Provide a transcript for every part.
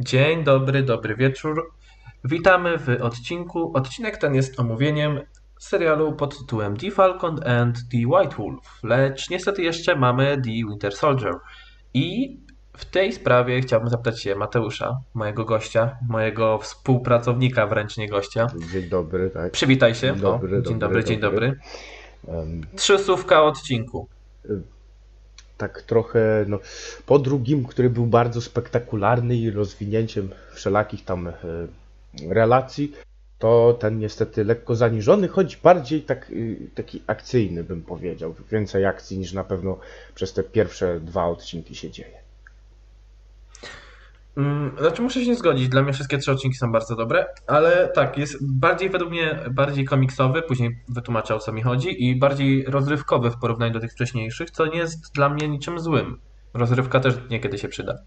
Dzień dobry, dobry wieczór. Witamy w odcinku. Odcinek ten jest omówieniem serialu pod tytułem The Falcon and the White Wolf, lecz niestety jeszcze mamy The Winter Soldier. I w tej sprawie chciałbym zapytać się Mateusza, mojego gościa, mojego współpracownika wręcz nie gościa. Dzień dobry, tak. Przywitaj się. Dzień dobry, o, dzień dobry, dobry, dzień dobry. Em, Trzy słówka o odcinku. tak trochę, no, po drugim, który był bardzo spektakularny i rozwinięciem wszelakich tam e, relacji, to ten niestety lekko zaniżony, choć bardziej tak, y, taki akcyjny bym powiedział. Więcej akcji niż na pewno przez te pierwsze dwa odcinki się dzieje. Mm, Znaczy muszę się zgodzić, dla mnie wszystkie trzy odcinki są bardzo dobre, ale tak, jest bardziej według mnie bardziej komiksowy, później wytłumaczę o co mi chodzi i bardziej rozrywkowy w porównaniu do tych wcześniejszych, co nie jest dla mnie niczym złym. Rozrywka też niekiedy się przyda.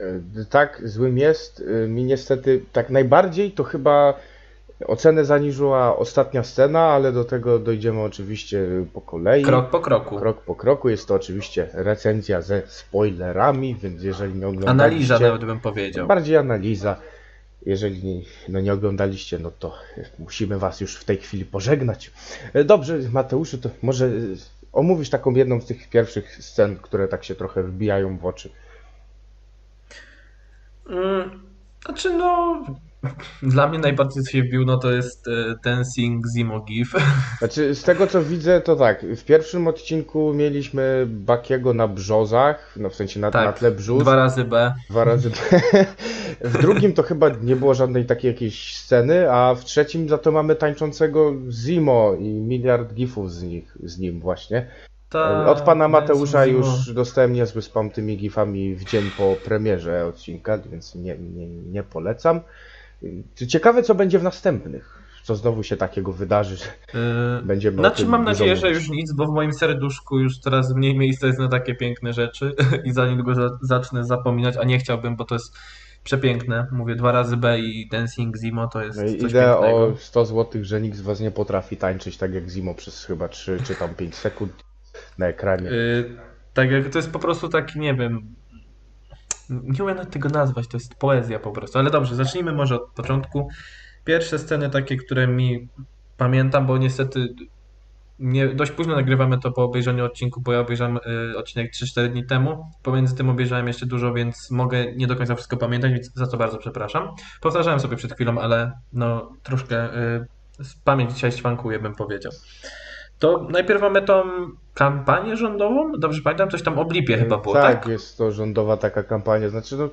E, Tak, złym jest. E, Mi niestety tak najbardziej to chyba ocenę zaniżyła ostatnia scena, ale do tego dojdziemy oczywiście po kolei. Krok po kroku. Krok po kroku. Jest to oczywiście recenzja ze spoilerami, więc jeżeli nie oglądaliście... Analiza nawet bym powiedział. Bardziej analiza. Jeżeli nie, no nie oglądaliście, no to musimy was już w tej chwili pożegnać. Dobrze, Mateuszu, to może omówisz taką jedną z tych pierwszych scen, które tak się trochę wbijają w oczy. Mm, Znaczy no, dla mnie najbardziej co się wbił, no to jest e, Dancing Zimo GIF. Znaczy, z tego co widzę, to tak. W pierwszym odcinku mieliśmy Bakiego na brzozach, no w sensie na, na Tak, tle brzus. dwa razy B. Dwa razy. w drugim to chyba nie było żadnej takiej jakiejś sceny, a w trzecim za to mamy tańczącego Zimo i miliard gifów z, nich, z nim właśnie. Ta, Od pana Mateusza już dostałem niezły spam tymi gifami w dzień po premierze odcinka, więc nie, nie, nie polecam. Ciekawe, co będzie w następnych. Co znowu się takiego wydarzy, że Yy, będziemy Znaczy mam nadzieję, że mówić. już nic, bo w moim serduszku już coraz mniej miejsca jest na takie piękne rzeczy i za niedługo za- zacznę zapominać, a nie chciałbym, bo to jest przepiękne. Mówię dwa razy B i Dancing Zimo to jest No coś idę o 100 zł, że nikt z was nie potrafi tańczyć tak jak Zimo przez chyba 3 czy tam 5 sekund na ekranie. Yy, tak jak to jest po prostu taki, nie wiem, nie umiem tego nazwać, to jest poezja po prostu. Ale dobrze, zacznijmy może od początku. Pierwsze sceny takie, które mi pamiętam, bo niestety nie, dość późno nagrywamy to po obejrzeniu odcinku, bo ja obejrzałem y, odcinek 3-4 dni temu. Pomiędzy tym obejrzałem jeszcze dużo, więc mogę nie do końca wszystko pamiętać, więc za to bardzo przepraszam. Powtarzałem sobie przed chwilą, ale no troszkę y, pamięć dzisiaj śwankuje, bym powiedział. To najpierw mamy tą kampanię rządową, dobrze pamiętam, coś tam o blipie chyba było, tak? tak, jest to rządowa taka kampania. Znaczy, no,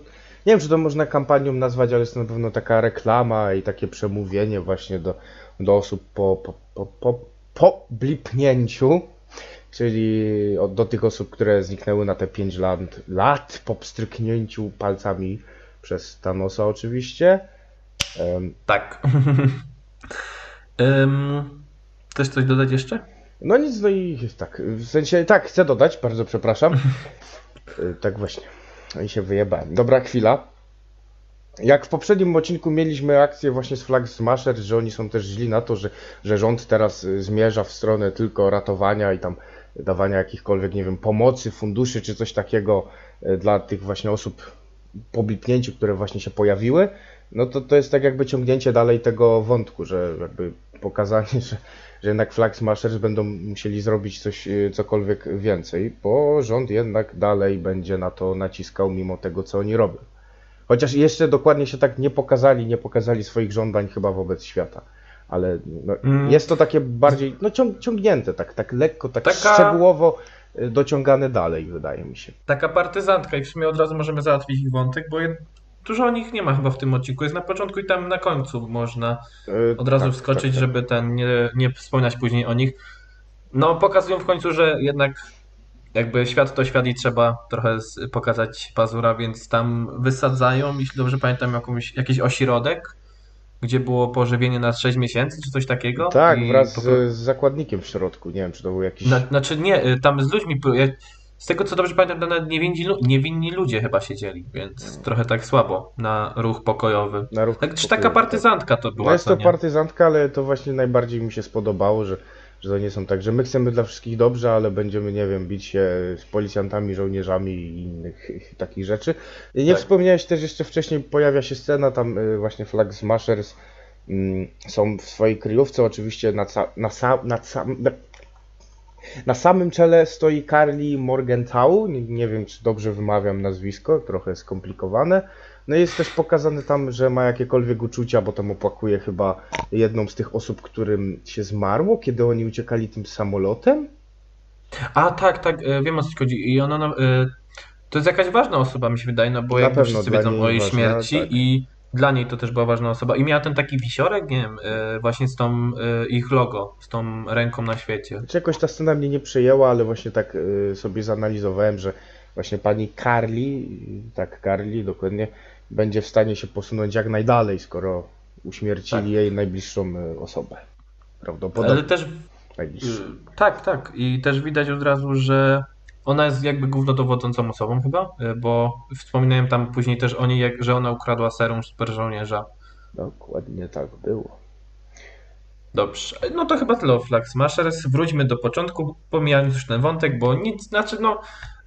nie wiem, czy to można kampanią nazwać, ale jest to na pewno taka reklama i takie przemówienie właśnie do, do osób po, po, po, po, po blipnięciu. Czyli do tych osób, które zniknęły na te 5 lat, lat po pstryknięciu palcami przez Thanosa oczywiście. Em, Tak. Ym, chcesz coś dodać jeszcze? No nic, no i tak, w sensie, tak, chcę dodać, bardzo przepraszam. Y, Tak właśnie, no i się wyjebałem. Dobra chwila. Jak w poprzednim odcinku mieliśmy akcję właśnie z Flag Smasher, że oni są też źli na to, że, że rząd teraz y, zmierza w stronę tylko ratowania i tam dawania jakichkolwiek, nie wiem, pomocy, funduszy czy coś takiego y, dla tych właśnie osób po blipnięciu, które właśnie się pojawiły, no to to jest tak jakby ciągnięcie dalej tego wątku, że jakby pokazanie, że, że jednak Flag Smashers będą musieli zrobić coś, y, cokolwiek więcej, bo rząd jednak dalej będzie na to naciskał mimo tego, co oni robią. Chociaż jeszcze dokładnie się tak nie pokazali, nie pokazali swoich żądań chyba wobec świata. Ale no, Mm. jest to takie bardziej no, ciąg, ciągnięte, tak, tak lekko, tak Taka- szczegółowo y, dociągane dalej, wydaje mi się. Taka partyzantka i w sumie od razu możemy załatwić ich wątek, bo dużo o nich nie ma chyba w tym odcinku. Jest na początku i tam na końcu można Y, od razu tak, wskoczyć, tak, tak. żeby ten nie, nie wspominać później o nich. No, pokazują w końcu, że jednak jakby świat to świat i trzeba trochę pokazać pazura, więc tam wysadzają, jeśli dobrze pamiętam, jakąś, jakiś ośrodek, gdzie było pożywienie na 6 miesięcy, czy coś takiego. Tak, wraz po z, z zakładnikiem w środku. Nie wiem, czy to był jakiś. Zna- Znaczy nie, y, tam z ludźmi, z tego co dobrze pamiętam, nawet niewinni, niewinni ludzie chyba siedzieli, więc trochę tak słabo na ruch pokojowy. Na ruch Tak, czy taka tak. partyzantka to była, No jest to nie? partyzantka, ale to właśnie najbardziej mi się spodobało, że, że to nie są tak, że my chcemy dla wszystkich dobrze, ale będziemy, nie wiem, bić się z policjantami, żołnierzami i innych takich rzeczy. Nie Tak. wspomniałeś też jeszcze wcześniej, pojawia się scena, tam y, właśnie Flag Smashers mm, są w swojej kryjówce, oczywiście na, ca- na, sa- na, sam- na, na samym czele stoi Carly Morgenthau, nie, nie wiem czy dobrze wymawiam nazwisko, trochę skomplikowane. No i jest też pokazane tam, że ma jakiekolwiek uczucia, bo tam opłakuje chyba jedną z tych osób, którym się zmarło, kiedy oni uciekali tym samolotem. A tak, tak, e, wiem o co chodzi. I ona, e, to jest jakaś ważna osoba, mi się wydaje, no bo Na jakby wszyscy wiedzą o jej ważna, śmierci tak. i dla niej to też była ważna osoba. I miała ten taki wisiorek, nie wiem, e, właśnie z tą e, ich logo, z tą ręką na świecie. Znaczy jakoś ta scena mnie nie przejęła, ale właśnie tak y, sobie zanalizowałem, że właśnie pani Carly, tak Carly dokładnie, będzie w stanie się posunąć jak najdalej, skoro uśmiercili Tak. jej najbliższą osobę. Prawdopodobnie Ale też najbliższą. Tak, tak. I też widać od razu, że ona jest jakby głównodowodzącą osobą chyba, y, bo wspominałem tam później też o niej, jak, że ona ukradła serum super żołnierza. Dokładnie tak było. Dobrze. No to chyba tyle o Flag Smashers. Wróćmy do początku, pomijając już ten wątek, bo nic, znaczy no,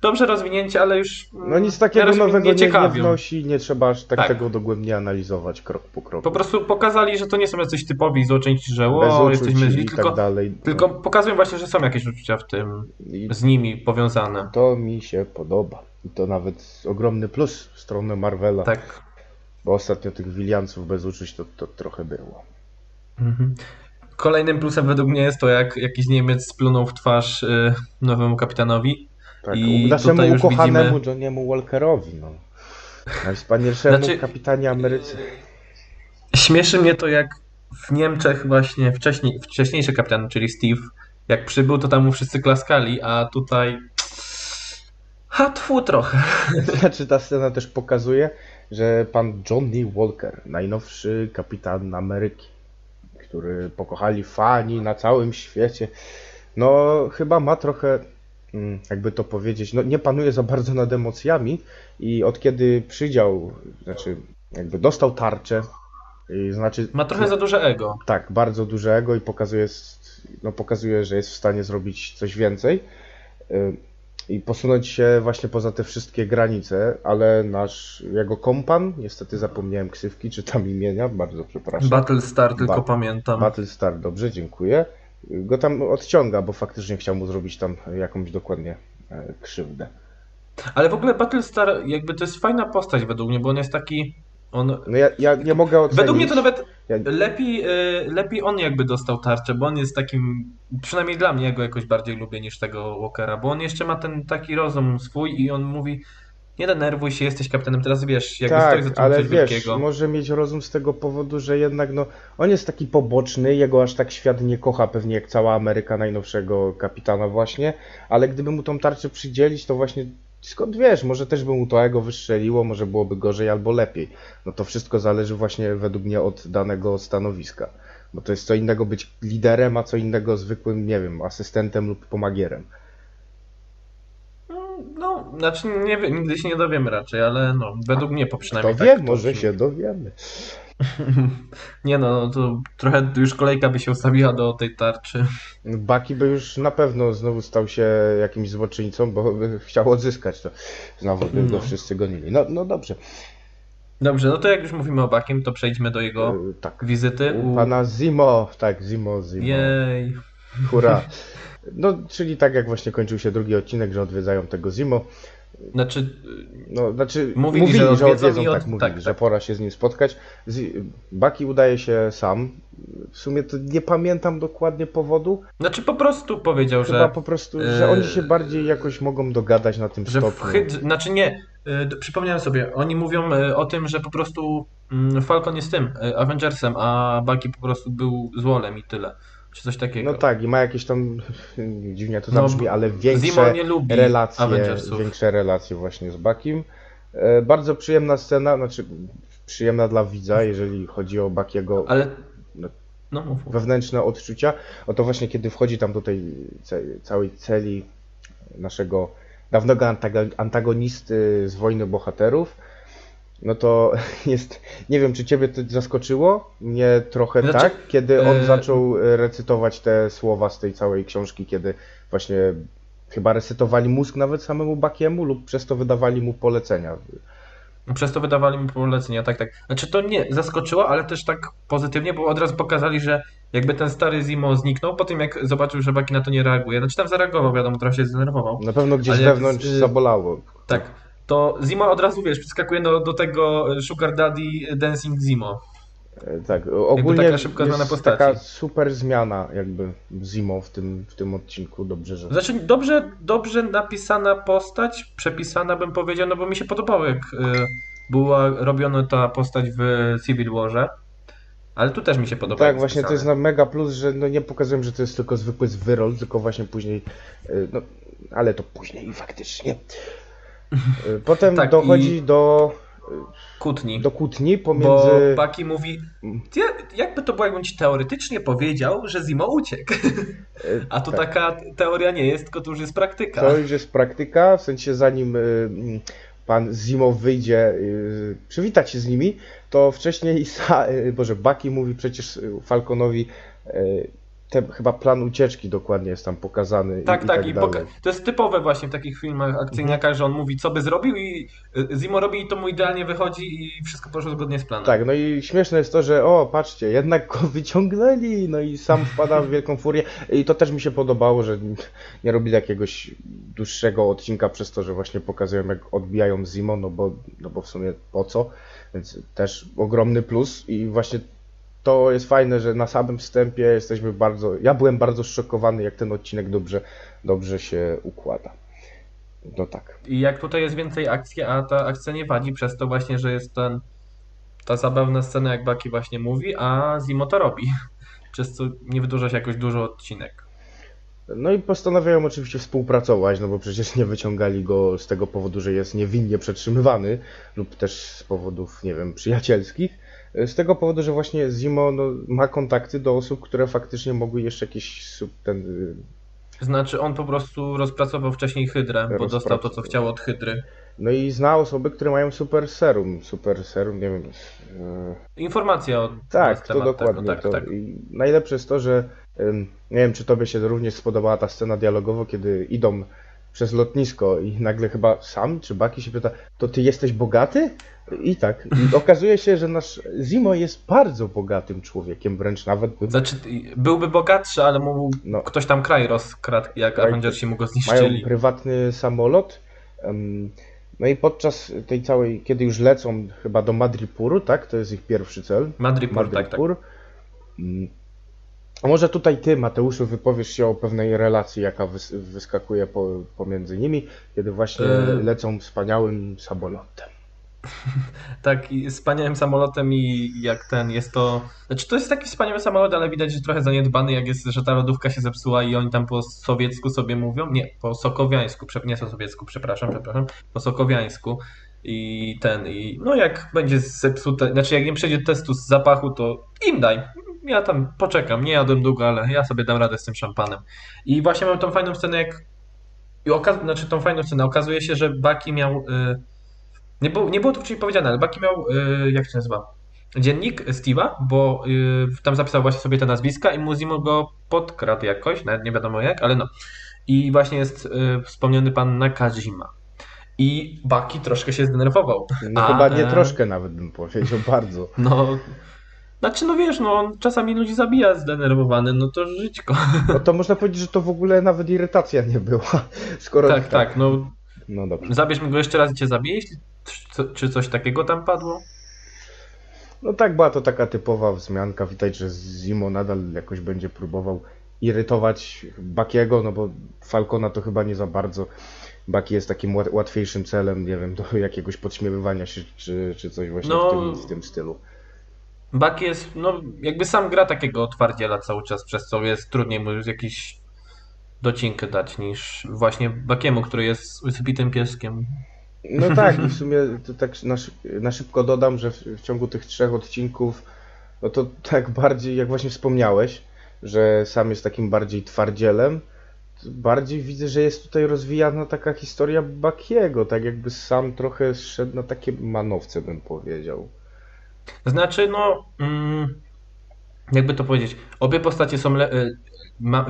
dobrze rozwinięcie, ale już No nic takiego nowego nie, nie wnosi, nie trzeba aż tak, Tak. tego dogłębnie analizować krok po kroku. Po prostu pokazali, że to nie są jacyś typowi złoczyńcy, że o, jesteśmy źli, i tylko, tak dalej. tylko pokazują właśnie, że są jakieś uczucia w tym, I z nimi powiązane. to mi się podoba. I to nawet ogromny plus w stronę Marvela, Tak. bo ostatnio tych Williamsów bez uczuć to, to trochę było. Mhm. Kolejnym plusem według mnie jest to, jak jakiś Niemiec splunął w twarz y, nowemu kapitanowi. Tak, I naszemu ukochanemu widzimy- Johniemu Walkerowi, no. Najwspanialszemu Znaczy- kapitanie Ameryce. Śmieszy mnie to, jak w Niemczech właśnie wcześniej, wcześniejszy kapitan, czyli Steve, jak przybył, to tam mu wszyscy klaskali, a tutaj ha, tfu trochę. Znaczy ta scena też pokazuje, że pan Johnny Walker, najnowszy kapitan Ameryki, który pokochali fani na całym świecie, no chyba ma trochę, jakby to powiedzieć, no nie panuje za bardzo nad emocjami i od kiedy przydział, znaczy jakby dostał tarczę, i znaczy Ma trochę za duże ego. tak, bardzo dużego i pokazuje, no, pokazuje, że jest w stanie zrobić coś więcej y, i posunąć się właśnie poza te wszystkie granice, ale nasz, jego kompan, niestety zapomniałem ksywki czy tam imienia, bardzo przepraszam. Battlestar tylko Ba- pamiętam. Battlestar, dobrze, dziękuję. Go tam odciąga, bo faktycznie chciał mu zrobić tam jakąś dokładnie e, krzywdę. Ale w ogóle Battlestar jakby to jest fajna postać według mnie, bo on jest taki... On, No ja, ja nie mogę ocenić. według mnie to nawet Ja, lepiej, y, lepiej on jakby dostał tarczę, bo on jest takim, przynajmniej dla mnie, ja go jakoś bardziej lubię niż tego Walkera, bo on jeszcze ma ten taki rozum swój i on mówi nie denerwuj się, jesteś kapitanem, teraz wiesz, jakby stoi za Tak, tym ale coś wiesz, wielkiego. może mieć rozum z tego powodu, że jednak no, on jest taki poboczny, jego aż tak świat nie kocha pewnie jak cała Ameryka najnowszego kapitana właśnie, ale gdyby mu tą tarczę przydzielić, to właśnie skąd wiesz, może też by mu to ego wystrzeliło, może byłoby gorzej albo lepiej. No to wszystko zależy właśnie według mnie od danego stanowiska. Bo to jest co innego być liderem, a co innego zwykłym, nie wiem, asystentem lub pomagierem. No, znaczy nie nigdy się nie dowiemy raczej, ale no, według mnie po Kto przynajmniej wie, tak to może się dowiemy. Nie no, no to trochę już kolejka by się ustawiła do tej tarczy. Baki by już na pewno znowu stał się jakimś złoczyńcą, bo by chciał odzyskać to. Znowu by go No. wszyscy gonili. No, no dobrze. Dobrze, no to jak już mówimy o Bakiem, to przejdźmy do jego E, tak. wizyty U u... pana Zimo. Tak, Zimo, Zimo. Jej. Hurra. No, czyli tak jak właśnie kończył się drugi odcinek, że odwiedzają tego Zimo. Znaczy, No, znaczy, Mówili, mówili, że że odwiedzą od- tak, mówili, tak, że tak. pora się z nim spotkać. Z... Baki udaje się sam. W sumie to nie pamiętam dokładnie powodu. znaczy po prostu powiedział, Chyba że, po prostu, e, że oni się bardziej jakoś mogą dogadać na tym że stopniu. hyd... Znaczy nie, d- przypomniałem sobie, oni mówią y, o tym, że po prostu mm, Falcon jest tym, Avengersem, a Bucky po prostu był złolem i tyle. Czy coś takiego. No tak, i ma jakieś tam, dziwnie to No, zabrzmi, ale Zimo większe relacje, Avengersów. większe relacje właśnie z Bakim. E, Bardzo przyjemna scena, znaczy przyjemna dla widza, jeżeli chodzi o Bakiego Ale... No. No mów. wewnętrzne odczucia. Oto właśnie kiedy wchodzi tam do tej całej celi naszego dawnego antago- antagonisty z Wojny Bohaterów, no to jest, nie wiem, czy ciebie to zaskoczyło? Mnie trochę Znaczy, tak, kiedy on e, zaczął recytować te słowa z tej całej książki, kiedy właśnie chyba recytowali mózg nawet samemu Bakiemu lub przez to wydawali mu polecenia. Przez to wydawali mi polecenia, tak, tak. Znaczy to nie zaskoczyło, ale też tak pozytywnie, bo od razu pokazali, że jakby ten stary Zimo zniknął po tym, jak zobaczył, że Baki na to nie reaguje. Znaczy tam zareagował, wiadomo, trochę się zdenerwował. Na pewno gdzieś Ale jak wewnątrz z- zabolało. Tak. To Zimo od razu, wiesz, przeskakuje do, do tego Sugar Daddy Dancing Zimo. E, Tak, ogólnie taka szybko zmiana postaci. taka super zmiana jakby Zimo w tym, w tym odcinku, dobrze, że... Znaczy dobrze, dobrze napisana postać, przepisana bym powiedział, no bo mi się podobało, jak y, była robiona ta postać w Civil Warze. Ale tu też mi się podoba. Tak, właśnie to jest na mega plus, że no nie pokazują, że to jest tylko zwykły zwyrol, tylko właśnie później, y, no, ale to później faktycznie. Y, Potem Tak, dochodzi i- do, Kłótni. do kłótni Bo pomiędzy... Baki mówi, "Ja- jakby to było, jakbym ci teoretycznie powiedział, że Zimo uciekł. y, A tu tak. taka teoria nie jest, tylko tu już jest praktyka. To już jest praktyka, w sensie zanim y, mm, pan Zimo wyjdzie y, przywitać się z nimi, to wcześniej, y, Boże, Baki mówi przecież y, Falconowi, y, te, chyba plan ucieczki dokładnie jest tam pokazany Tak, i, tak, i i tak poka- to jest typowe właśnie w takich filmach akcyjniakach, że on mówi, co by zrobił i y, Zimo robi i to mu idealnie wychodzi i wszystko poszło zgodnie z planem. Tak, no i śmieszne jest to, że o, patrzcie, jednak go wyciągnęli, no i sam wpada w wielką furię. I to też mi się podobało, że nie robili jakiegoś dłuższego odcinka przez to, że właśnie pokazują jak odbijają Zimo, no bo, no bo w sumie po co, więc też ogromny plus i właśnie to jest fajne, że na samym wstępie jesteśmy bardzo, ja byłem bardzo szokowany jak ten odcinek dobrze, dobrze się układa. No tak. I jak tutaj jest więcej akcji, a ta akcja nie wadzi przez to właśnie, że jest ten, ta zabawna scena, jak Baki właśnie mówi, a Zimo to robi. Przez co nie wydłuża się jakoś dużo odcinek. No i postanawiają oczywiście współpracować, no bo przecież nie wyciągali go z tego powodu, że jest niewinnie przetrzymywany, lub też z powodów, nie wiem, przyjacielskich. Z tego powodu, że właśnie Zimo no, ma kontakty do osób, które faktycznie mogły jeszcze jakiś sub, ten, y, Znaczy on po prostu rozpracował wcześniej Hydrę, bo dostał to, co chciał od Hydry. no i zna osoby, które mają super serum. Super serum, nie wiem. y, Informacja o Tak, to temat dokładnie. Tego, tak, to. tak. I najlepsze jest to, że nie wiem, czy tobie się również spodobała ta scena dialogowa, kiedy idą przez lotnisko i nagle chyba sam czy Baki się pyta, to ty jesteś bogaty? I tak. I okazuje się, że nasz Zimo jest bardzo bogatym człowiekiem, wręcz nawet Znaczy, byłby bogatszy, ale mu No. ktoś tam kraj rozkradł, jak Kraj- Avengersi mu go mają zniszczyli. prywatny samolot. No i podczas tej całej, kiedy już lecą chyba do Madripuru, tak? To jest ich pierwszy cel. Madripur, tak, tak. Madrypur. Mm. A może tutaj ty, Mateuszu, wypowiesz się o pewnej relacji, jaka wys- wyskakuje po, pomiędzy nimi, kiedy właśnie E. lecą wspaniałym samolotem. Tak, i wspaniałym samolotem i jak ten jest to. Znaczy to jest taki wspaniały samolot, ale widać, że trochę zaniedbany, jak jest, że ta lodówka się zepsuła i oni tam po sowiecku sobie mówią. Nie, po sokowiańsku, nie po sowiecku, przepraszam, przepraszam, po sokowiańsku. I ten, i no jak będzie zepsute, znaczy jak nie przejdzie testu z zapachu, to im daj. Ja tam poczekam, nie jadłem długo, ale ja sobie dam radę z tym szampanem. I właśnie mam tą fajną scenę, jak. I okaz... Znaczy tą fajną scenę. Okazuje się, że Baki miał. y, nie było, nie było to wcześniej powiedziane, ale Baki miał, y, jak się nazywa? Dziennik Steve'a, bo y, tam zapisał właśnie sobie te nazwiska i Muzimo go podkradł jakoś, nawet nie wiadomo jak, ale no. I właśnie jest y, wspomniany pan Nakajima. I Baki troszkę się zdenerwował. No A, chyba nie troszkę nawet bym powiedział, bardzo. No, znaczy no wiesz, no on czasami ludzi zabija zdenerwowany, no to żyćko. No to można powiedzieć, że to w ogóle nawet irytacja nie była, skoro Tak, tak, no No dobrze. zabierz mi go jeszcze raz i cię zabiję, jeśli, czy, czy coś takiego tam padło? No tak, była to taka typowa wzmianka. Widać, że Zimo nadal jakoś będzie próbował irytować Bakiego, no bo Falcona to chyba nie za bardzo. Baki jest takim łat- łatwiejszym celem, nie wiem, do jakiegoś podśmiewywania się, czy, czy coś właśnie No. w, tym, w tym stylu. Baki jest, no jakby sam gra takiego twardziela cały czas, przez co jest trudniej mu jakiś docinkę dać niż właśnie Bakiemu, który jest wysypitym pieskiem. No tak, i w sumie to tak na, szy- na szybko dodam, że w, ciągu tych trzech odcinków, no to tak bardziej, jak właśnie wspomniałeś, że sam jest takim bardziej twardzielem, bardziej widzę, że jest tutaj rozwijana taka historia Bakiego, tak jakby sam trochę szedł na takie manowce, bym powiedział. Znaczy, no, mm, jakby to powiedzieć, obie postacie są. Y,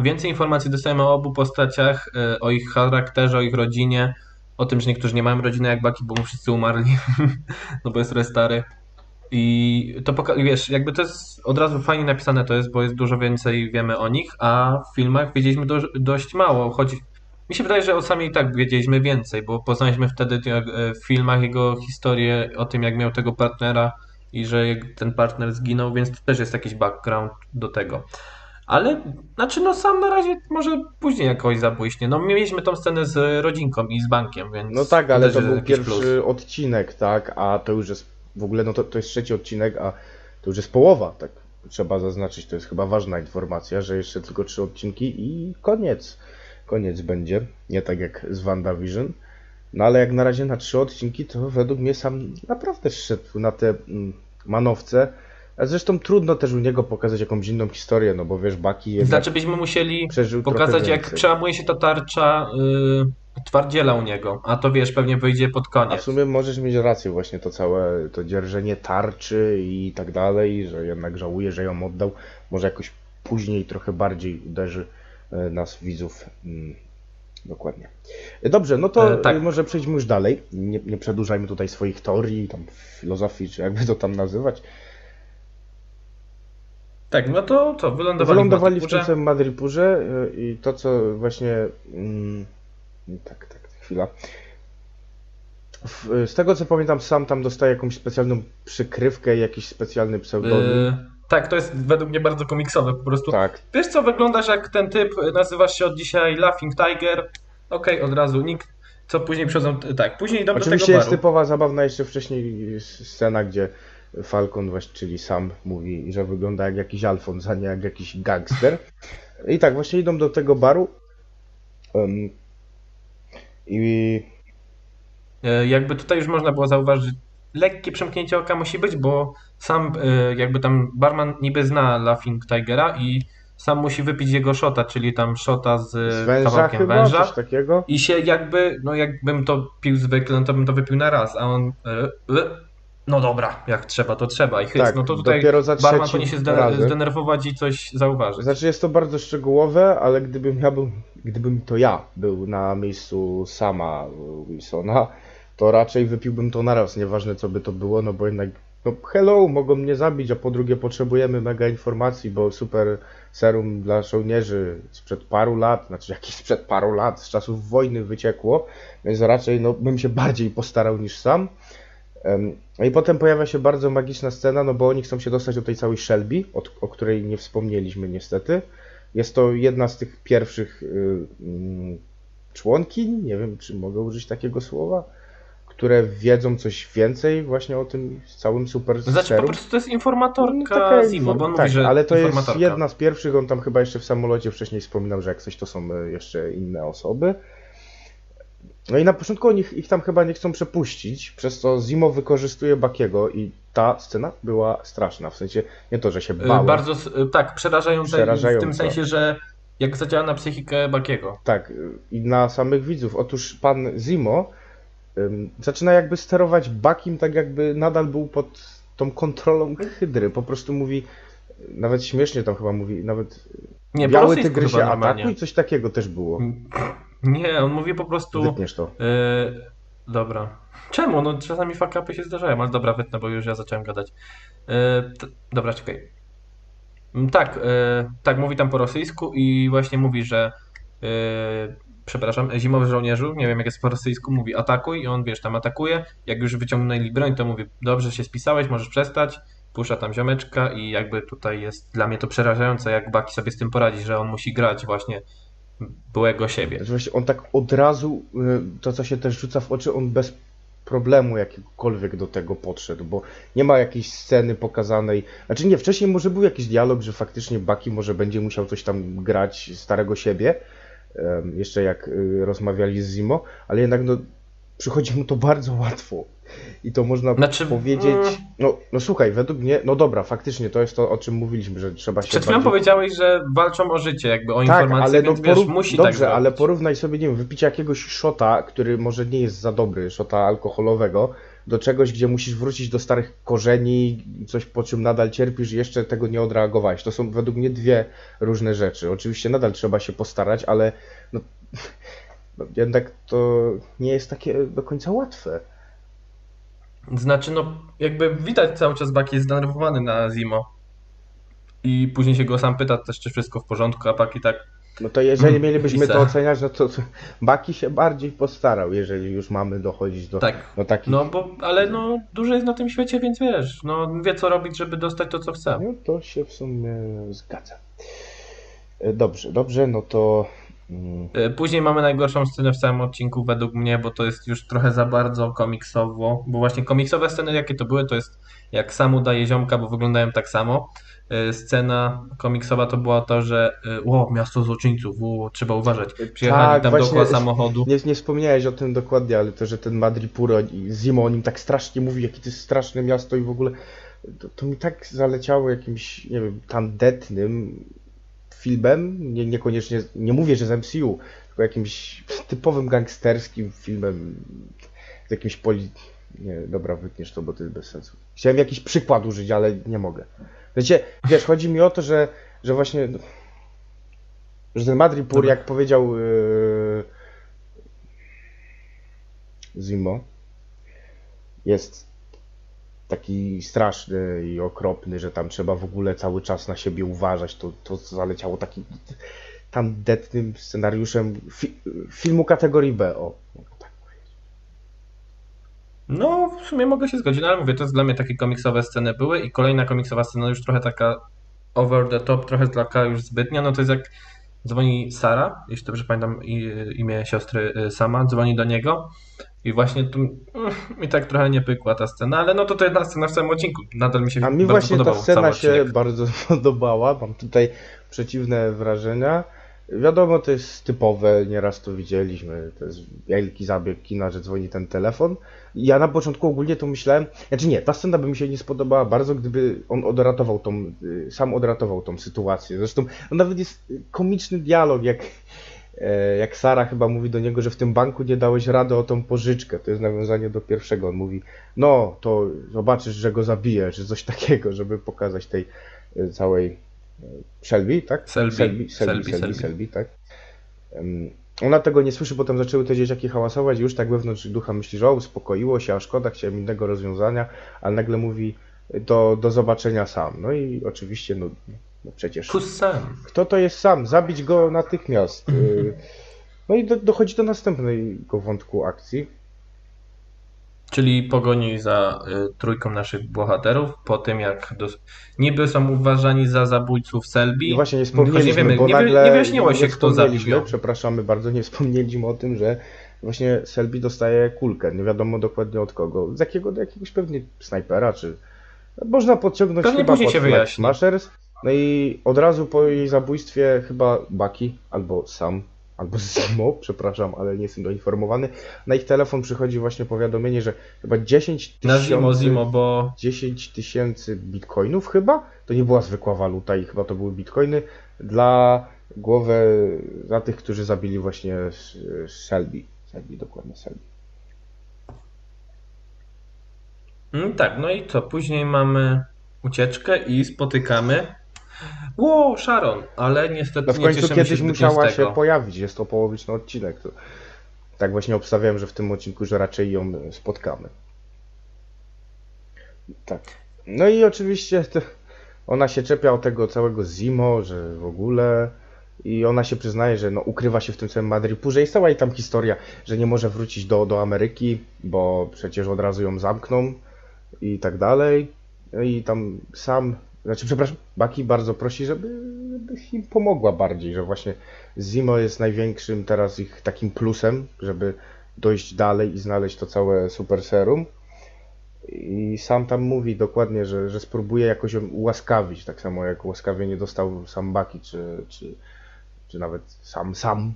więcej informacji dostajemy o obu postaciach, y, o ich charakterze, o ich rodzinie, o tym, że niektórzy nie mają rodziny jak Baki, bo mu wszyscy umarli, no bo jest trochę stary. I to poka- wiesz, jakby to jest od razu fajnie napisane to jest, bo jest dużo więcej wiemy o nich, a w filmach wiedzieliśmy do, dość mało, choć mi się wydaje, że o samej tak wiedzieliśmy więcej, bo poznaliśmy wtedy e, w filmach jego historię o tym, jak miał tego partnera i że ten partner zginął, więc to też jest jakiś background do tego. Ale, znaczy, no sam na razie może później jakoś zabłyśnie. No mieliśmy tą scenę z rodzinką i z bankiem, więc No tak, ale to był pierwszy plus. odcinek, tak, a to już jest w ogóle, no to, to jest trzeci odcinek, a to już jest połowa, tak. Trzeba zaznaczyć, to jest chyba ważna informacja, że jeszcze tylko trzy odcinki i koniec. Koniec będzie, nie tak jak z WandaVision. No ale jak na razie na trzy odcinki, to według mnie sam naprawdę szedł na te mm, manowce. A zresztą trudno też u niego pokazać jakąś inną historię, no bo wiesz, Baki Znaczy byśmy musieli pokazać, jak przełamuje się ta tarcza y, twardziela u niego, a to wiesz, pewnie wyjdzie pod A w koniec. sumie możesz mieć rację, właśnie to całe to dzierżenie tarczy i tak dalej, że jednak żałuje, że ją oddał. Może jakoś później trochę bardziej uderzy e, nas widzów. Mm, Dokładnie. E, Dobrze, no to E, tak. e, może przejdźmy już dalej. Nie, nie przedłużajmy tutaj swoich teorii, tam filozofii, czy jakby to tam nazywać. Tak, no to co, wylądowali, Wylądowali w tym Madrypurze e, i to, co właśnie. Mm, tak, tak, chwila. W, z tego co pamiętam, sam tam dostaje jakąś specjalną przykrywkę, jakiś specjalny pseudonim. Y, tak, to jest według mnie bardzo komiksowe po prostu. Tak, Wiesz co, wyglądasz jak ten typ, nazywasz się od dzisiaj Laughing Tiger. Okej, od razu, nikt, co później przychodzą, tak, później idą do oczywiście tego jest baru. typowa, zabawna jeszcze wcześniej scena, gdzie Falcon, właśnie, czyli sam, mówi, że wygląda jak jakiś Alfons, a nie jak jakiś gangster. I tak, właśnie idą do tego baru. Em, I E, Jakby tutaj już można było zauważyć, lekkie przymknięcie oka musi być, bo sam e, jakby tam barman niby zna Laughing Tigera i sam musi wypić jego shota, czyli tam shota z, z węża kawałkiem chyba, węża. I się jakby, no jakbym to pił zwykle, no to bym to wypił na raz, a on, e, e, no dobra, jak trzeba, to trzeba i chyc. Tak, no to tutaj dopiero za barman powinien się razem. zdenerwować i coś zauważyć. Znaczy jest to bardzo szczegółowe, ale gdybym ja był, gdybym to ja był na miejscu sama Wilsona, to raczej wypiłbym to naraz, nieważne co by to było, no bo jednak, no hello, mogą mnie zabić, a po drugie potrzebujemy mega informacji, bo super serum dla żołnierzy sprzed paru lat, znaczy jakieś sprzed paru lat, z czasów wojny wyciekło, więc raczej no, bym się bardziej postarał niż sam. No i potem pojawia się bardzo magiczna scena, no bo oni chcą się dostać do tej całej Shelby, od, o której nie wspomnieliśmy niestety. Jest to jedna z tych pierwszych y, mm, członkiń, nie wiem czy mogę użyć takiego słowa, które wiedzą coś więcej właśnie o tym całym super Znaczy po prostu to jest No, informatorka taka Zimo, bo on tak, mówi, że ale to jest jedna z pierwszych, on tam chyba jeszcze w samolocie wcześniej wspominał, że jak coś to są e, jeszcze inne osoby. No i na początku oni ich, tam chyba nie chcą przepuścić, przez co Zimo wykorzystuje Bakiego i ta scena była straszna, w sensie nie to, że się Y, bałem. Bardzo, y, tak, przerażające w tym sensie, że jak zadziała na psychikę Bakiego. Tak, y, i na samych widzów. Otóż pan Zimo ym, zaczyna jakby sterować Bakim tak jakby nadal był pod tą kontrolą Hydry. Po prostu mówi, nawet śmiesznie tam chyba mówi, nawet Nie, biały tygrysie atakuj, coś takiego też było. Nie, on mówi po prostu. Wytniesz to. y, dobra. Czemu? No czasami fuck upy się zdarzają, ale dobra, wytnę, bo już ja zacząłem gadać. Y, t- dobra, czekaj. Mm, Tak, y, tak, mówi tam po rosyjsku i właśnie mówi, że przepraszam, zimowy żołnierzu, nie wiem jak jest po rosyjsku, mówi atakuj i on, wiesz, tam atakuje. Jak już wyciągnęli broń, to mówi, dobrze się spisałeś, możesz przestać. Puszcza tam ziomeczka i jakby tutaj jest dla mnie to przerażające, jak Baki sobie z tym poradzi, że on musi grać właśnie byłego siebie. Właśnie on tak od razu, y, to co się też rzuca w oczy, on bez problemu jakiegokolwiek do tego podszedł, bo nie ma jakiejś sceny pokazanej. Znaczy nie, wcześniej może był jakiś dialog, że faktycznie Baki może będzie musiał coś tam grać starego siebie, jeszcze jak y, rozmawiali z Zimo, ale jednak no, przychodzi mu to bardzo łatwo. I to można Znaczy, powiedzieć. mm. No, no słuchaj, według mnie, no dobra, faktycznie to jest to, o czym mówiliśmy, że trzeba się. Przed chwilą bardziej- powiedziałeś, że walczą o życie, jakby o Tak, informacje, ale no więc wiesz, porów... musi tak dobrze, zrobić. ale porównaj sobie, nie wiem, wypicie jakiegoś szota, który może nie jest za dobry, szota alkoholowego, do czegoś, gdzie musisz wrócić do starych korzeni, coś po czym nadal cierpisz i jeszcze tego nie odreagowałeś. To są według mnie dwie różne rzeczy. Oczywiście nadal trzeba się postarać, ale no, no, jednak to nie jest takie do końca łatwe. Znaczy, no, jakby widać cały czas Baki jest zdenerwowany na Zimo. I później się go sam pyta też, czy wszystko w porządku, a Baki tak, No to jeżeli mielibyśmy to oceniać, no to, to Baki się bardziej postarał, jeżeli już mamy dochodzić do, tak. do takich No, bo, ale no, dużo jest na tym świecie, więc wiesz, no, wie co robić, żeby dostać to, co chce. No to się w sumie zgadza. E, Dobrze, dobrze, no to. Y, Później mamy najgorszą scenę w całym odcinku według mnie, bo to jest już trochę za bardzo komiksowo, bo właśnie komiksowe sceny jakie to były, to jest jak sam udaje ziomka, bo wyglądają tak samo. Y, Scena komiksowa to była to, że y, o, miasto złoczyńców, o, trzeba uważać. Przyjechali Tak, tam właśnie- dookoła samochodu. Nie, nie wspomniałeś o tym dokładnie, ale to, że ten Madripuro i Zimo o nim tak strasznie mówi, jakie to jest straszne miasto i w ogóle. To, to mi tak zaleciało jakimś, nie wiem, tandetnym filmem. Nie, niekoniecznie, nie mówię, że z MCU, tylko jakimś typowym gangsterskim filmem z jakimś poli. Nie, dobra, wytniesz to, bo to jest bez sensu. Chciałem jakiś przykład użyć, ale nie mogę. Wiecie, wiesz, chodzi mi o to, że, że właśnie. Że ten Madripur, Dobra. jak powiedział yy, Zimo, jest taki straszny i okropny, że tam trzeba w ogóle cały czas na siebie uważać. To, to zaleciało takim tandetnym scenariuszem fi, filmu kategorii B. O, tak. No, w sumie mogę się zgodzić, no, ale mówię, to jest dla mnie takie komiksowe sceny były i kolejna komiksowa scena już trochę taka over the top, trochę taka już zbytnia, no to jest jak dzwoni Sara, jeśli dobrze pamiętam i- imię siostry y, Sama, dzwoni do niego i właśnie tu mi tak trochę nie pykła ta scena, ale no to to jedna scena w całym odcinku, nadal mi się A mi bardzo właśnie ta scena się bardzo podobała. Mam tutaj przeciwne wrażenia. Wiadomo, to jest typowe, nieraz to widzieliśmy. To jest wielki zabieg kina, że dzwoni ten telefon. Ja na początku ogólnie to myślałem, znaczy nie, ta scena by mi się nie spodobała bardzo, gdyby on odratował tą, y, sam odratował tą sytuację. Zresztą no nawet jest komiczny dialog, jak, e, jak Sara chyba mówi do niego, że w tym banku nie dałeś rady o tą pożyczkę. To jest nawiązanie do pierwszego. On mówi, no to zobaczysz, że go zabijesz, czy coś takiego, żeby pokazać tej y, całej Shelby, tak? Selby, Selby, Selby, Selby, Selby, Selby. Selby, tak? Ona tego nie słyszy, potem zaczęły te dzieciaki hałasować i już tak wewnątrz ducha myśli, że o, uspokoiło się, a szkoda, chciałem innego rozwiązania, ale nagle mówi do, do zobaczenia sam. No i oczywiście, no, no przecież Sam? kto to jest sam? Zabić go natychmiast. Y, No i do, dochodzi do następnego wątku akcji. Czyli pogoni za y, trójką naszych bohaterów po tym, jak dos- niby są uważani za zabójców Selby. I właśnie nie Choć nie wspomnieliśmy, wiemy, bo nie, nagle nie wyjaśniło się, nie kto zabił wspomnieliśmy, ją. Przepraszamy bardzo, nie wspomnieliśmy o tym, że właśnie Selby dostaje kulkę. Nie wiadomo dokładnie od kogo. Z jakiego, jakiegoś pewnie snajpera, czy można podciągnąć Pewnie chyba później pod się wyjaśni. Smashers. No i od razu po jej zabójstwie chyba Bucky albo Sam, albo Zimo, przepraszam, ale nie jestem doinformowany. Na ich telefon przychodzi właśnie powiadomienie, że chyba 10 Na Zimo, tysięcy... Zimo, bo 10 tysięcy bitcoinów chyba? To nie była zwykła waluta i chyba to były bitcoiny dla głowę, za tych, którzy zabili właśnie Selby. Selby, dokładnie Selby. Mm, tak, no i co? Później mamy ucieczkę i spotykamy. Ło, Sharon, ale niestety No w nie końcu cieszymy kiedyś się musiała się pojawić, jest to połowiczny odcinek. To tak właśnie obstawiałem, że w tym odcinku, że raczej ją spotkamy. Tak. No i oczywiście ona się czepia o tego całego Zimo, że w ogóle i ona się przyznaje, że no, ukrywa się w tym całym Madripurze. Jest cała jej tam historia, że nie może wrócić do, do Ameryki, bo przecież od razu ją zamkną i tak dalej. No i tam sam, znaczy przepraszam, Baki bardzo prosi, żeby, żeby im pomogła bardziej, że właśnie Zimo jest największym teraz ich takim plusem, żeby dojść dalej i znaleźć to całe super serum. I sam tam mówi dokładnie, że, że spróbuje jakoś ją ułaskawić, tak samo jak łaskawie nie dostał sam Baki, czy, czy, czy nawet sam sam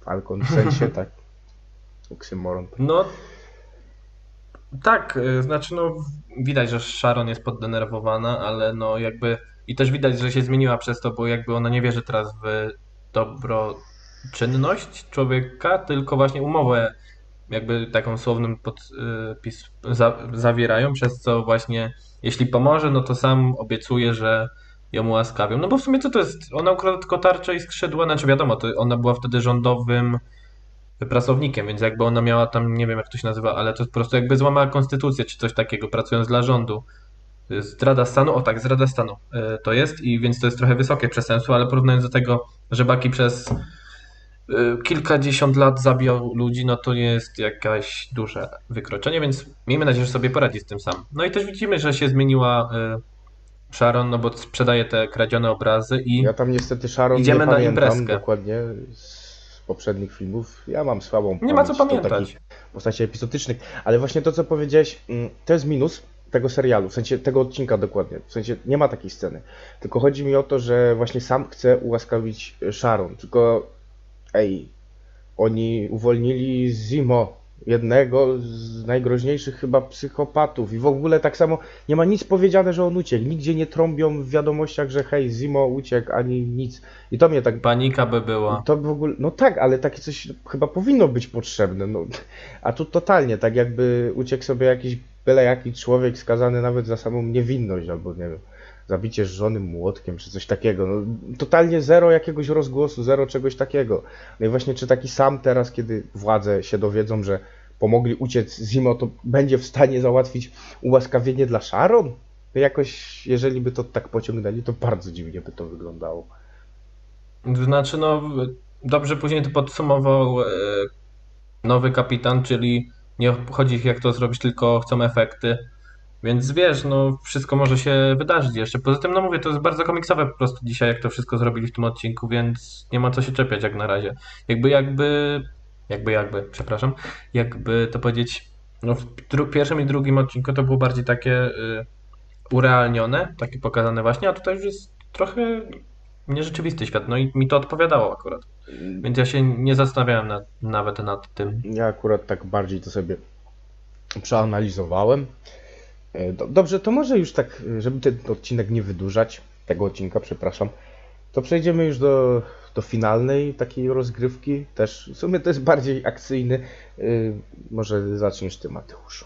Falcon w sensie, tak. Oksymoron. No, Tak, y, znaczy no widać, że Sharon jest poddenerwowana, ale no jakby i też widać, że się zmieniła przez to, bo jakby ona nie wierzy teraz w dobroczynność człowieka, tylko właśnie umowę jakby taką słownym podpis za, zawierają, przez co właśnie jeśli pomoże, no to sam obiecuje, że ją ułaskawią. No bo w sumie co to jest? Ona ukradła tylko tarczę i skrzydła, znaczy wiadomo, to ona była wtedy rządowym pracownikiem, więc jakby ona miała tam, nie wiem jak to się nazywa, ale to po prostu jakby złamała konstytucję czy coś takiego, pracując dla rządu. Zdrada stanu, o tak, zdrada stanu e, to jest i więc to jest trochę wysokie przestępstwo, ale porównując do tego, że Baki przez e, kilkadziesiąt lat zabijał ludzi, no to jest jakieś duże wykroczenie, więc miejmy nadzieję, że sobie poradzi z tym sam. No i też widzimy, że się zmieniła e, Sharon, no bo sprzedaje te kradzione obrazy i Ja tam niestety Sharon Idziemy nie na pamiętam imprezkę. dokładnie poprzednich filmów. Ja mam słabą nie ma co pamiętać. takich postaci epizodycznych, ale właśnie to, co powiedziałeś, mm, to jest minus tego serialu, w sensie tego odcinka dokładnie. W sensie nie ma takiej sceny. Tylko chodzi mi o to, że właśnie sam chce ułaskawić Sharon. Tylko ej, oni uwolnili Zimo, jednego z najgroźniejszych chyba psychopatów. I w ogóle tak samo nie ma nic powiedziane, że on uciekł. Nigdzie nie trąbią w wiadomościach, że hej, Zimo uciekł, ani nic. I to mnie tak Panika by była. to w ogóle, no tak, ale takie coś chyba powinno być potrzebne. No, a tu totalnie, tak jakby uciekł sobie jakiś byle jaki człowiek skazany nawet za samą niewinność, albo nie wiem, zabicie żony młotkiem, czy coś takiego. No, totalnie zero jakiegoś rozgłosu, zero czegoś takiego. No i właśnie, czy taki sam teraz, kiedy władze się dowiedzą, że pomogli uciec Zimo, to będzie w stanie załatwić ułaskawienie dla Sharon? To jakoś, jeżeli by to tak pociągnęli, to bardzo dziwnie by to wyglądało. Znaczy, no, dobrze później to podsumował e, nowy kapitan, czyli nie chodzi ich jak to zrobić, tylko chcą efekty. Więc wiesz, no, wszystko może się wydarzyć jeszcze. Poza tym, no mówię, to jest bardzo komiksowe po prostu dzisiaj, jak to wszystko zrobili w tym odcinku, więc nie ma co się czepiać jak na razie. Jakby, jakby, jakby, jakby, przepraszam, jakby to powiedzieć, no, w pierwszym i drugim odcinku to było bardziej takie y, urealnione, takie pokazane właśnie, a tutaj już jest trochę nierzeczywisty świat, no i mi to odpowiadało akurat. Więc ja się nie zastanawiałem nad, nawet nad tym. Ja akurat tak bardziej to sobie przeanalizowałem. E, do- Dobrze, to może już tak, e, żeby ten odcinek nie wydłużać, tego odcinka, przepraszam, to przejdziemy już do, do finalnej takiej rozgrywki. Też w sumie to jest bardziej akcyjny. E, Może zaczniesz ty, Mateusz.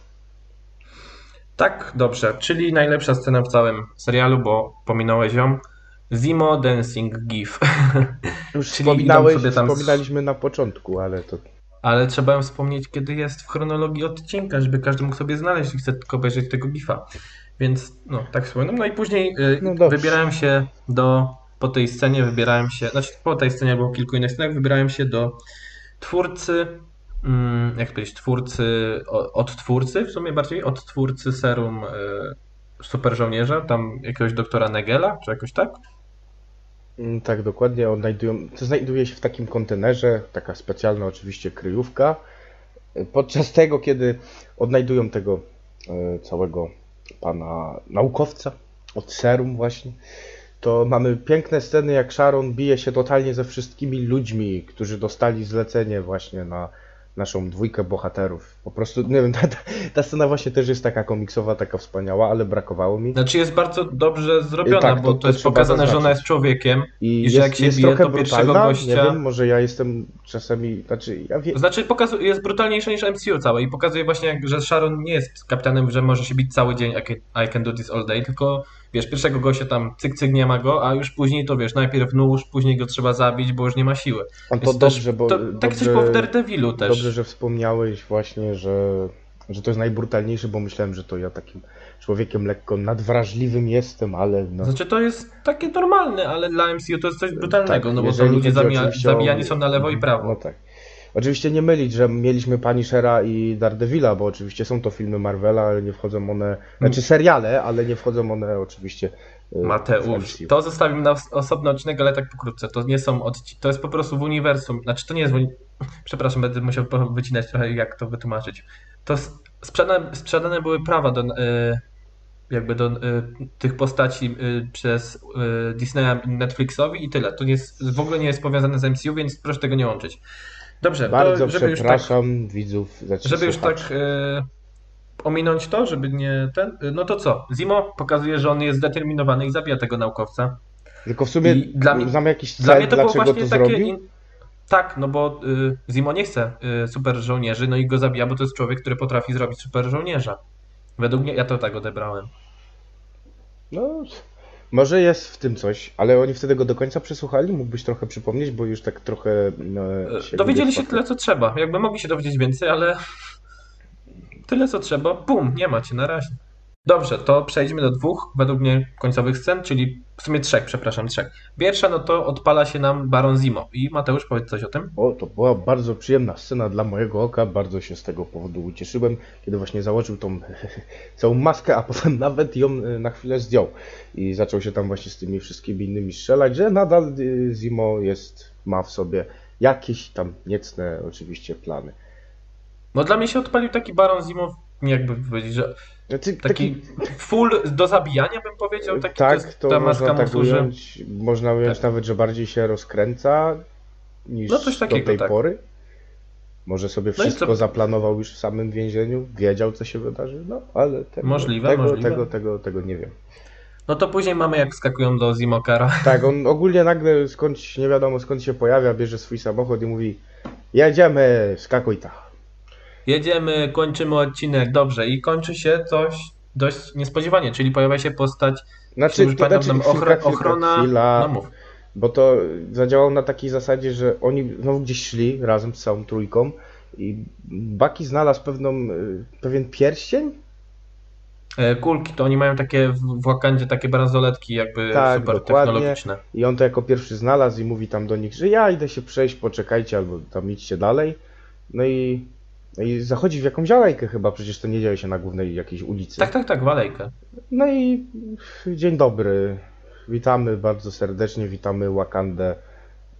Tak, dobrze, czyli najlepsza scena w całym serialu, bo pominąłeś ją. Zimo Dancing GIF. Już Czyli wspominałeś, sobie tam wspominaliśmy na początku, ale to Ale trzeba ją wspomnieć, kiedy jest w chronologii odcinka, żeby każdy mógł sobie znaleźć, jeśli chce tylko obejrzeć tego GIFa. Więc no, tak wspominam. No i później y, No wybierałem się do, po tej scenie wybierałem się, znaczy po tej scenie było kilku innych scenach, wybierałem się do twórcy, mm, jak powiedzieć, twórcy, od twórcy w sumie bardziej, od twórcy serum y, Super Żołnierza, tam jakiegoś doktora Negela, czy jakoś tak? Mm, Tak, dokładnie. Odnajdują, to znajduje się w takim kontenerze, taka specjalna oczywiście kryjówka. Podczas tego, kiedy odnajdują tego e, całego pana naukowca od serum właśnie, to mamy piękne sceny, jak Sharon bije się totalnie ze wszystkimi ludźmi, którzy dostali zlecenie właśnie na naszą dwójkę bohaterów. Po prostu, nie wiem, ta, ta, scena właśnie też jest taka komiksowa, taka wspaniała, ale brakowało mi. Znaczy jest bardzo dobrze zrobiona, Tak, bo to- to, jest pokazane, że ona zaznaczyć. jest człowiekiem. I, I że jest, jak się jest bije, to pierwszego gościa- Nie wiem, może ja jestem czasami, znaczy ja wiem, Znaczy jest brutalniejsza niż MCU całe i pokazuje właśnie, że Sharon nie jest kapitanem, że może się bić cały dzień I can do this all day, tylko wiesz, pierwszego gościa tam cyk cyk nie ma go, a już później to wiesz, najpierw nóż, później go trzeba zabić, bo już nie ma siły. on to Więc dobrze, też, bo to, dobrze, takie coś było w Daredevilu też. dobrze, że wspomniałeś właśnie, że, że to jest najbrutalniejsze, bo myślałem, że to ja takim człowiekiem lekko nadwrażliwym jestem, ale no. Znaczy to jest takie normalne, ale dla MCU to jest coś brutalnego, no bo to Tak, ludzie zabija, zabijani są na lewo i prawo. No tak. Oczywiście nie mylić, że mieliśmy Punishera i Daredevila, bo oczywiście są to filmy Marvela, ale nie wchodzą one, znaczy seriale, ale nie wchodzą one oczywiście w Mateusz, to zostawimy na os- osobny odcinek, ale tak pokrótce. To nie są odci- to jest po prostu w uniwersum. Znaczy to nie jest Przepraszam, będę musiał wycinać trochę, jak to wytłumaczyć. To sprzedane, sprzedane były prawa do y, jakby do y, tych postaci przez Disneya i Netflixowi i tyle. To nie jest, w ogóle nie jest powiązane z MCU, więc proszę tego nie łączyć. Dobrze, Bardzo to żeby już tak przepraszam widzów, znaczy żeby już tak słuchaczy. e, ominąć to, żeby nie ten. No to co? Zimo pokazuje, że on jest zdeterminowany i zabija tego naukowca. Tylko w sumie I dla mnie- znam jakiś Dla cel, mnie to było dlaczego właśnie to takie. zrobił. Tak, no bo y, Zimo nie chce y, super żołnierzy, no i go zabija, bo to jest człowiek, który potrafi zrobić super żołnierza. Według mnie, ja to tak odebrałem. No, może jest w tym coś, ale oni wtedy go do końca przesłuchali? Mógłbyś trochę przypomnieć, bo już tak trochę... No, E, Dowiedzieli się tyle, co trzeba. Jakby mogli się dowiedzieć więcej, ale tyle, co trzeba. Bum, nie macie na razie. Dobrze, to przejdźmy do dwóch, według mnie, końcowych scen, czyli w sumie trzech, przepraszam, trzech. Pierwsza, no to odpala się nam Baron Zimo. I Mateusz, powiedz coś o tym. O, to była bardzo przyjemna scena dla mojego oka, bardzo się z tego powodu ucieszyłem, kiedy właśnie założył tą całą maskę, a potem nawet ją e, na chwilę zdjął i zaczął się tam właśnie z tymi wszystkimi innymi strzelać, że nadal y, Zimo jest, ma w sobie jakieś tam niecne oczywiście plany. No dla mnie się odpalił taki Baron Zimo, jakby powiedzieć, że Znaczy, taki full do zabijania bym powiedział, taki to tak, jest, to ta można tak ująć, można ująć Tak. nawet, że bardziej się rozkręca niż No takiego, do tej tak. pory. Może sobie No wszystko co- zaplanował już w samym więzieniu, wiedział co się wydarzy, no ale tego, Możliwe, tego, możliwe. tego, tego, tego nie wiem. No to później mamy jak skakują do Zimokara. Tak, on ogólnie nagle skądś, nie wiadomo skąd się pojawia, bierze swój samochód i mówi jedziemy, skakuj ta. Jedziemy, kończymy odcinek, dobrze. I kończy się coś dość niespodziewanie, czyli pojawia się postać, Znaczy, już pamiętam, znaczy ochro- chwilka, ochrona... chwila, No bo to zadziałało na takiej zasadzie, że oni znowu gdzieś szli razem z całą trójką i Baki znalazł pewną, y, pewien pierścień, E, Kulki, to oni mają takie w Wakandzie takie bransoletki jakby Tak, super dokładnie. technologiczne. I on to jako pierwszy znalazł i mówi tam do nich, że ja idę się przejść, poczekajcie albo tam idźcie dalej. No i, i zachodzi w jakąś alejkę chyba, przecież to nie dzieje się na głównej jakiejś ulicy. Tak, tak, tak, walejkę. No i dzień dobry. Witamy bardzo serdecznie, witamy Wakandę.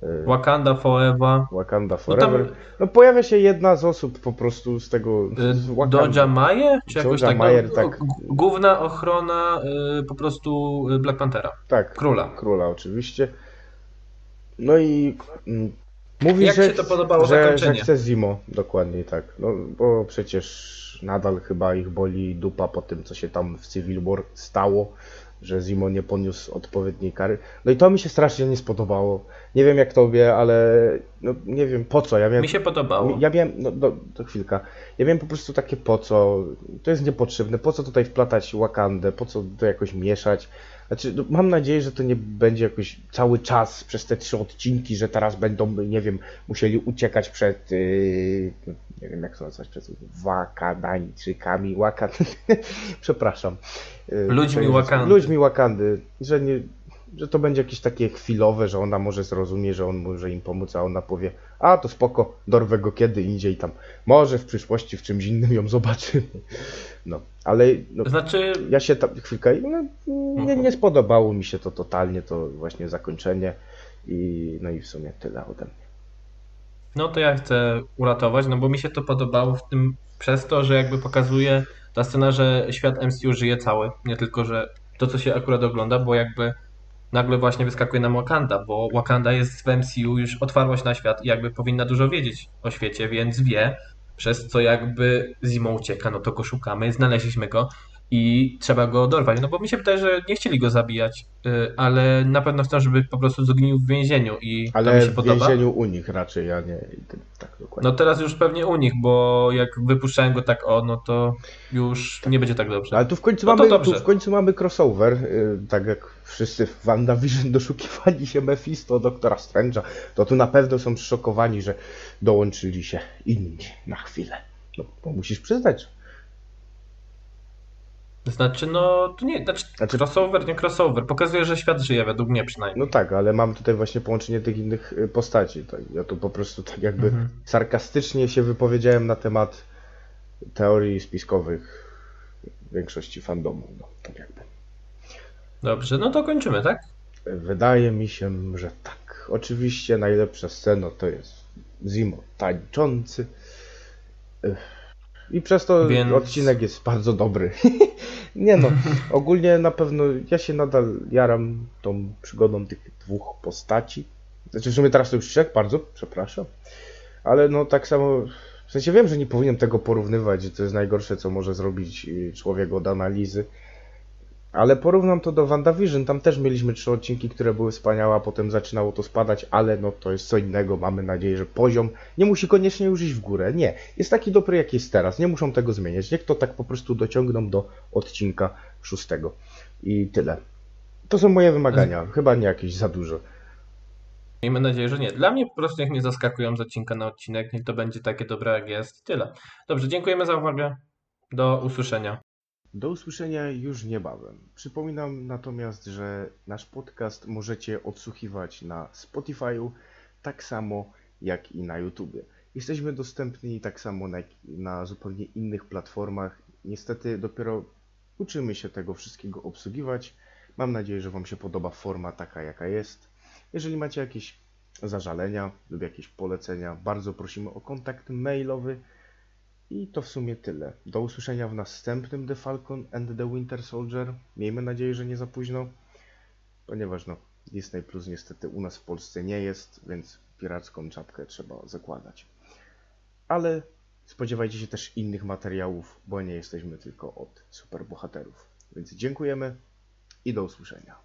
y, Wakanda Forever. Wakanda No tam Forever. No pojawia się jedna z osób po prostu z tego y, z Wakandy. Doja Maje? Czy jakoś tak? Mayer, no, tak. g- Główna ochrona y, po prostu y, Black Panthera. Tak, Króla. króla oczywiście. No i mm, mówi, Jak że, ci to podobało że, że chce Zimo, dokładnie tak. No bo przecież nadal chyba ich boli dupa po tym, co się tam w Civil War stało, że Zimo nie poniósł odpowiedniej kary. No i to mi się strasznie nie spodobało. Nie wiem jak tobie, ale no nie wiem po co. Ja miałem, Mi się podobało. ja wiem, no do, to chwilka. Ja wiem po prostu takie po co. To jest niepotrzebne. Po co tutaj wplatać Wakandę? Po co to jakoś mieszać? Znaczy, no, mam nadzieję, że to nie będzie jakoś cały czas przez te trzy odcinki, że teraz będą, nie wiem, musieli uciekać przed, yy, nie wiem jak to nazwać, przed Wakadańczykami, Wakan... Przepraszam. Yy, Ludźmi Wakandy. Ludźmi Wakandy, że nie, że to będzie jakieś takie chwilowe, że ona może zrozumie, że on może im pomóc, a ona powie, a to spoko, dorwę go kiedy indziej tam, może w przyszłości w czymś innym ją zobaczymy. No, ale no, Znaczy, ja się tam, chwilkę, no, nie, nie spodobało mi się to totalnie, to właśnie zakończenie i no i w sumie tyle ode mnie. no to ja chcę uratować, no bo mi się to podobało w tym przez to, że jakby pokazuje ta scena, że świat MCU żyje cały, nie tylko, że to, co się akurat ogląda, bo jakby nagle właśnie wyskakuje nam Wakanda, bo Wakanda jest w MCU już otwarłość na świat i jakby powinna dużo wiedzieć o świecie, więc wie, przez co jakby Zimo ucieka, no to go szukamy, znaleźliśmy go i trzeba go dorwać, no bo mi się wydaje, że nie chcieli go zabijać, y, ale na pewno chcą, żeby po prostu zgnił w więzieniu i to mi Ale się w podoba. więzieniu u nich raczej, ja nie, tak dokładnie. No teraz już pewnie u nich, bo jak wypuszczałem go tak o, no to już nie będzie tak dobrze. Ale tu w końcu No mamy, tu w końcu mamy crossover, y, tak jak wszyscy w WandaVision doszukiwali się Mephisto, Doktora Strange'a, to tu na pewno są zszokowani, że dołączyli się inni na chwilę. No, bo musisz przyznać, Znaczy, no to nie, znaczy, Znaczy- crossover, nie crossover. Pokazuje, że świat żyje, według mnie przynajmniej. No tak, ale mam tutaj właśnie połączenie tych innych y, postaci. Tak. Ja tu po prostu tak jakby Mhm. sarkastycznie się wypowiedziałem na temat teorii spiskowych większości fandomu. No, tak jakby. Dobrze, no to kończymy, tak? Wydaje mi się, że tak. Oczywiście najlepsza scena to jest Zimo tańczący. I przez to Więc- odcinek jest bardzo dobry. Nie no, ogólnie na pewno ja się nadal jaram tą przygodą tych dwóch postaci. Znaczy w sumie teraz to już trzech, bardzo przepraszam. Ale no tak samo sensie wiem, że nie powinien tego porównywać, że to jest najgorsze, co może zrobić y, człowiek od analizy. Ale porównam to do WandaVision. Tam też mieliśmy trzy odcinki, które były wspaniałe, a potem zaczynało to spadać, ale no to jest co innego. Mamy nadzieję, że poziom nie musi koniecznie już iść w górę. Nie, jest taki dobry, jak jest teraz. Nie muszą tego zmieniać. Niech to tak po prostu dociągną do odcinka szóstego. I tyle. To są moje wymagania. Chyba nie jakieś za dużo. Miejmy nadzieję, że nie. Dla mnie po prostu niech mnie zaskakują z odcinka na odcinek, niech to będzie takie dobre jak jest. Tyle. Dobrze, dziękujemy za uwagę. Do usłyszenia. Do usłyszenia już niebawem. Przypominam natomiast, że nasz podcast możecie odsłuchiwać na Spotify'u, tak samo jak i na YouTubie. Jesteśmy dostępni tak samo na, na zupełnie innych platformach. Niestety dopiero uczymy się tego wszystkiego obsługiwać. Mam nadzieję, że Wam się podoba forma taka, jaka jest. Jeżeli macie jakieś zażalenia lub jakieś polecenia, bardzo prosimy o kontakt mailowy. I to w sumie tyle. Do usłyszenia w następnym The Falcon and the Winter Soldier. Miejmy nadzieję, że nie za późno, ponieważ no, Disney Plus niestety u nas w Polsce nie jest, więc piracką czapkę trzeba zakładać. Ale spodziewajcie się też innych materiałów, bo nie jesteśmy tylko od superbohaterów. Więc dziękujemy i do usłyszenia.